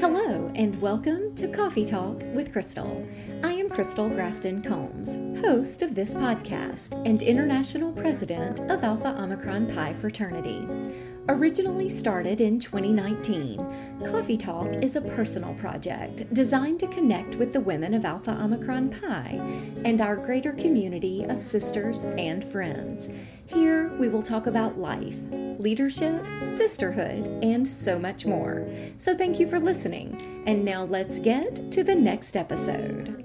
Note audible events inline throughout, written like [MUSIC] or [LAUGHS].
Hello, and welcome to Coffee Talk with Crystal. I am Crystal Grafton Combs, host of this podcast and international president of Alpha Omicron Pi Fraternity. Originally started in 2019, Coffee Talk is a personal project designed to connect with the women of Alpha Omicron Pi and our greater community of sisters and friends. Here we will talk about life, leadership, sisterhood, and so much more. So thank you for listening. And now let's get to the next episode.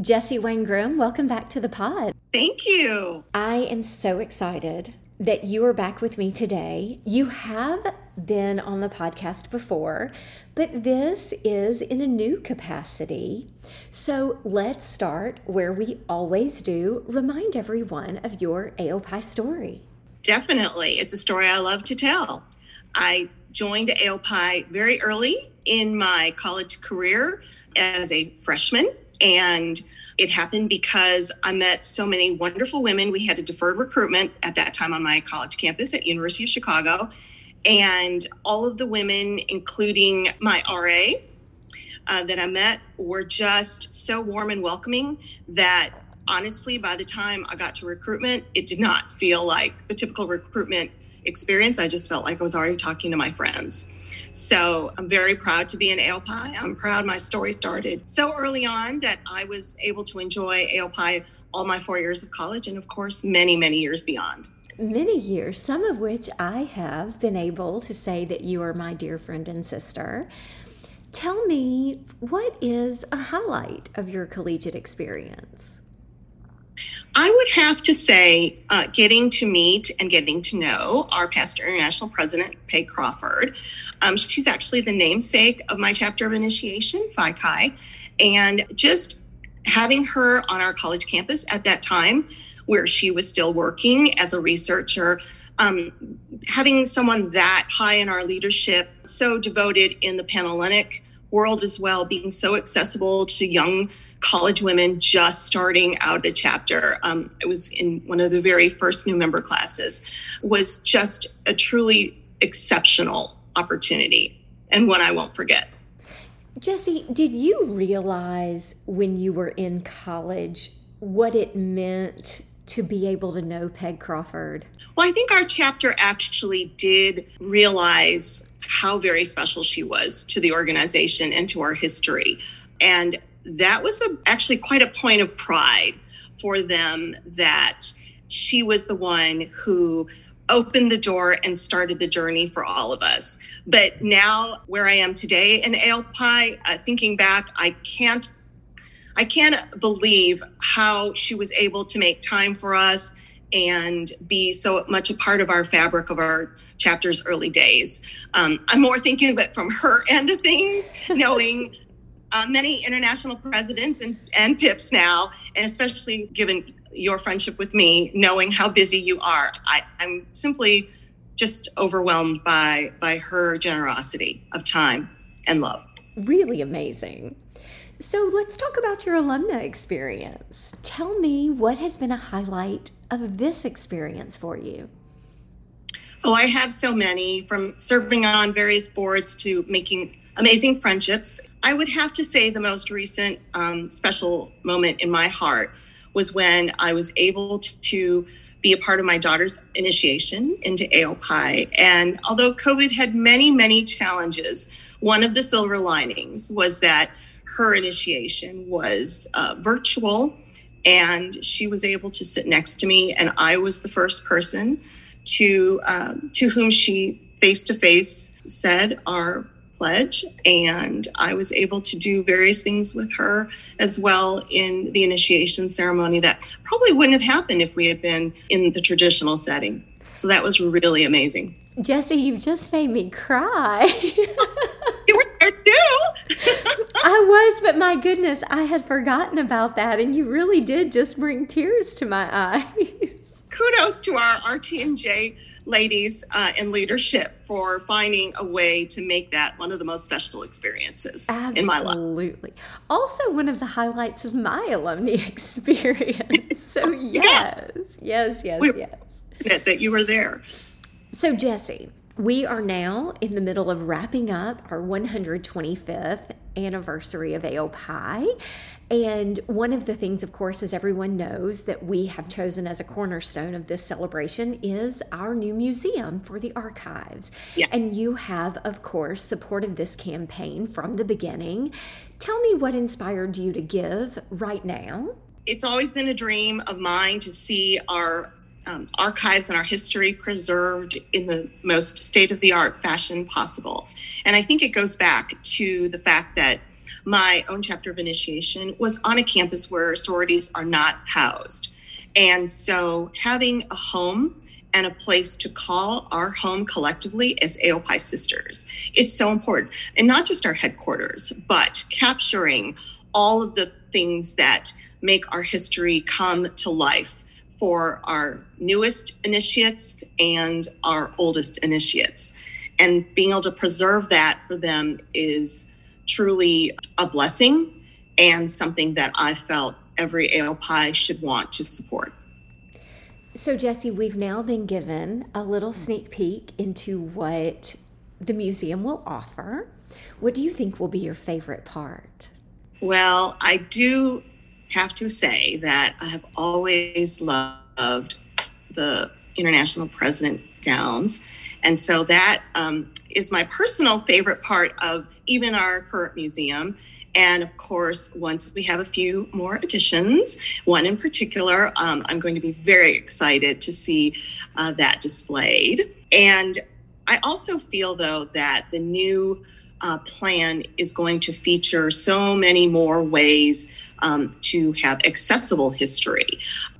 Jessie Wang-Grimm, welcome back to the pod. Thank you. I am so excited that you are back with me today. You have been on the podcast before, but this is in a new capacity. So let's start where we always do. Remind everyone of your AOPI story. Definitely. It's a story I love to tell. I joined AOPI very early in my college career as a freshman and it happened because I met so many wonderful women. We had a deferred recruitment at that time on my college campus at University of Chicago. And all of the women, including my RA uh, that I met, were just so warm and welcoming that honestly, by the time I got to recruitment, it did not feel like the typical recruitment experience. I just felt like I was already talking to my friends. So I'm very proud to be an AOPI. I'm proud my story started so early on that I was able to enjoy AOPI all my four years of college and, of course, many, many years beyond. Many years, some of which I have been able to say that you are my dear friend and sister. Tell me, what is a highlight of your collegiate experience? I would have to say, uh, getting to meet and getting to know our past international president, Peg Crawford. Um, she's actually the namesake of my chapter of initiation, Phi Chi. And just having her on our college campus at that time, where she was still working as a researcher, um, having someone that high in our leadership, so devoted in the Panhellenic world as well, being so accessible to young college women just starting out a chapter. Um, it was in one of the very first new member classes, was just a truly exceptional opportunity and one I won't forget. Jessie, did you realize when you were in college what it meant to be able to know Peg Crawford? Well, I think our chapter actually did realize how very special she was to the organization and to our history. And that was a, actually quite a point of pride for them that she was the one who opened the door and started the journey for all of us. But now, where I am today in AOPI, uh, thinking back, I can't, I can't believe how she was able to make time for us and be so much a part of our fabric of our chapter's early days. Um, I'm more thinking of it from her [LAUGHS] end of things, knowing uh, many international presidents and, and PIPs now, and especially given your friendship with me, knowing how busy you are. I, I'm simply just overwhelmed by by her generosity of time and love. Really amazing. So let's talk about your alumni experience. Tell me what has been a highlight of this experience for you. Oh, I have so many from serving on various boards to making amazing friendships. I would have to say the most recent um, special moment in my heart was when I was able to be a part of my daughter's initiation into AOPI. And although COVID had many, many challenges, one of the silver linings was that her initiation was uh, virtual and she was able to sit next to me and i was the first person to um, to whom she face to face said our pledge and i was able to do various things with her as well in the initiation ceremony that probably wouldn't have happened if we had been in the traditional setting. So that was really amazing. Jessie, you just made me cry [LAUGHS] there too [LAUGHS] I was, but my goodness, I had forgotten about that, and you really did just bring tears to my eyes. [LAUGHS] Kudos to our RTNJ ladies uh, in leadership for finding a way to make that one of the most special experiences Absolutely. in my life. Absolutely. Also, one of the highlights of my alumni [LAUGHS] experience. So, yes, yes, yes, we yes. That you were there. So, Jessie, we are now in the middle of wrapping up our 125th anniversary of AOPI. And one of the things, of course, as everyone knows, that we have chosen as a cornerstone of this celebration is our new museum for the archives. Yeah. And you have, of course, supported this campaign from the beginning. Tell me what inspired you to give right now. It's always been a dream of mine to see our um, archives and our history preserved in the most state of the art fashion possible. And I think it goes back to the fact that my own chapter of initiation was on a campus where sororities are not housed. And so having a home and a place to call our home collectively as AOPI sisters is so important. And not just our headquarters, but capturing all of the things that make our history come to life for our newest initiates and our oldest initiates. And being able to preserve that for them is truly a blessing and something that I felt every AOPI should want to support. So, Jessie, we've now been given a little sneak peek into what the museum will offer. What do you think will be your favorite part? Well, I do have to say that I have always loved the International President gowns. And so that um, is my personal favorite part of even our current museum. And of course, once we have a few more additions, one in particular, um, I'm going to be very excited to see uh, that displayed. And I also feel, though, that the new uh, plan is going to feature so many more ways um, to have accessible history.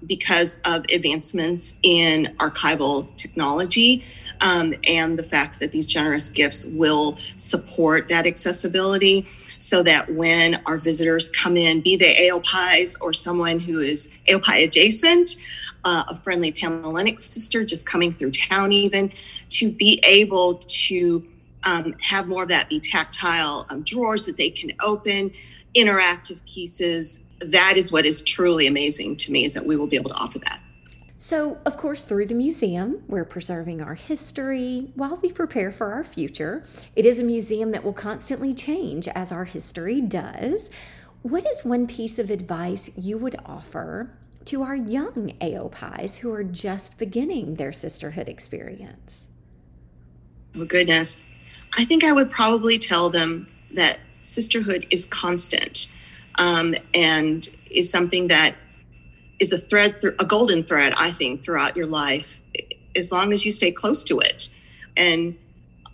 Because of advancements in archival technology um, and the fact that these generous gifts will support that accessibility so that when our visitors come in, be they AOPIs or someone who is AOPI adjacent, uh, a friendly Panhellenic sister just coming through town, even to be able to um, have more of that be tactile um, drawers that they can open, interactive pieces. That is what is truly amazing to me is that we will be able to offer that. So, of course, through the museum, we're preserving our history while we prepare for our future. It is a museum that will constantly change as our history does. What is one piece of advice you would offer to our young AOPIs who are just beginning their sisterhood experience? Oh, goodness. I think I would probably tell them that sisterhood is constant um, and is something that is a thread, a golden thread, I think, throughout your life, as long as you stay close to it. And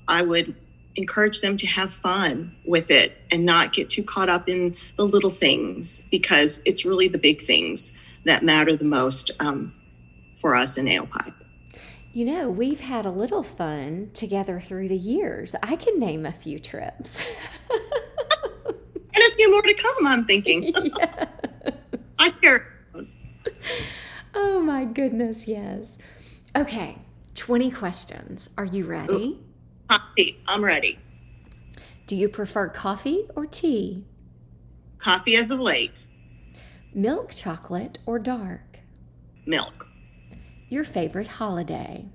I would encourage them to have fun with it and not get too caught up in the little things because it's really the big things that matter the most um, for us in AOPI. You know, we've had a little fun together through the years. I can name a few trips. and a few more to come, I'm thinking. [LAUGHS] Yeah. I care. Oh my goodness, yes. Okay, 20 questions. Are you ready? Coffee. I'm ready. Do you prefer coffee or tea? Coffee as of late. Milk chocolate or dark? Milk. Your favorite holiday?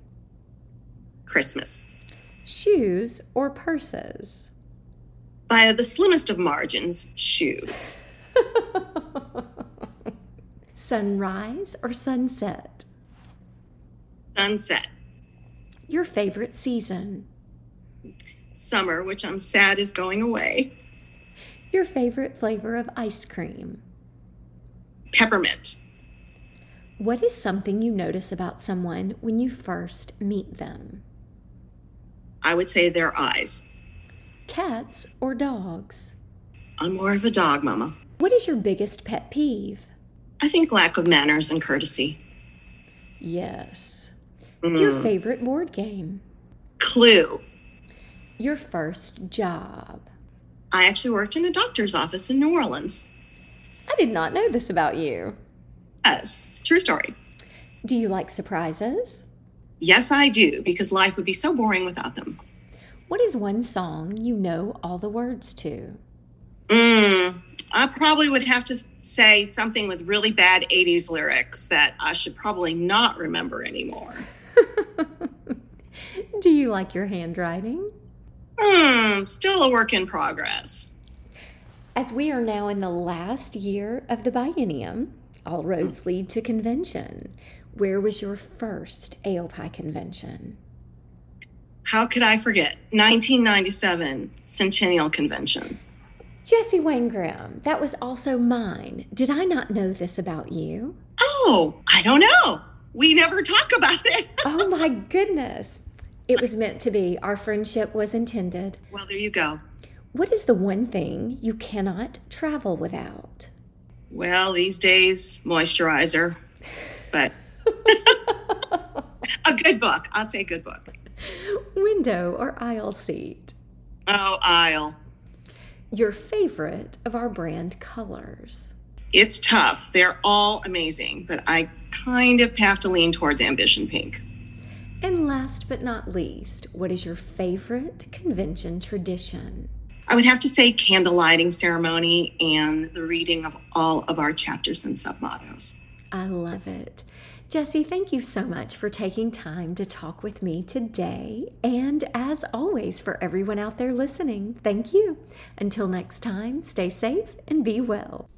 Christmas. Shoes or purses? By the slimmest of margins, shoes. [LAUGHS] Sunrise or sunset? Sunset. Your favorite season? Summer, which I'm sad is going away. Your favorite flavor of ice cream? Peppermint. What is something you notice about someone when you first meet them? I would say their eyes. Cats or dogs? I'm more of a dog, Mama. What is your biggest pet peeve? I think lack of manners and courtesy. Yes. Mm. Your favorite board game? Clue. Your first job? I actually worked in a doctor's office in New Orleans. I did not know this about you. Yes, true story. Do you like surprises? Yes, I do, because life would be so boring without them. What is one song you know all the words to? Mm, I probably would have to say something with really bad 80s lyrics that I should probably not remember anymore. [LAUGHS] Do you like your handwriting? Hmm, still a work in progress. As we are now in the last year of the biennium, all roads lead to convention. Where was your first AOPI convention? How could I forget? 1997 Centennial Convention. Jessie Wang-Grimm, that was also mine. Did I not know this about you? Oh, I don't know. We never talk about it. [LAUGHS] oh my goodness. It was meant to be. Our friendship was intended. Well, there you go. What is the one thing you cannot travel without? Well, these days, moisturizer, but [LAUGHS] a good book. I'll say good book. Window or aisle seat? Oh, aisle. Your favorite of our brand colors? It's tough. They're all amazing, but I kind of have to lean towards Ambition Pink. And last but not least, what is your favorite convention tradition? I would have to say candle lighting ceremony and the reading of all of our chapters and sub mottos. I love it. Jessie, thank you so much for taking time to talk with me today. And as always, for everyone out there listening, thank you. Until next time, stay safe and be well.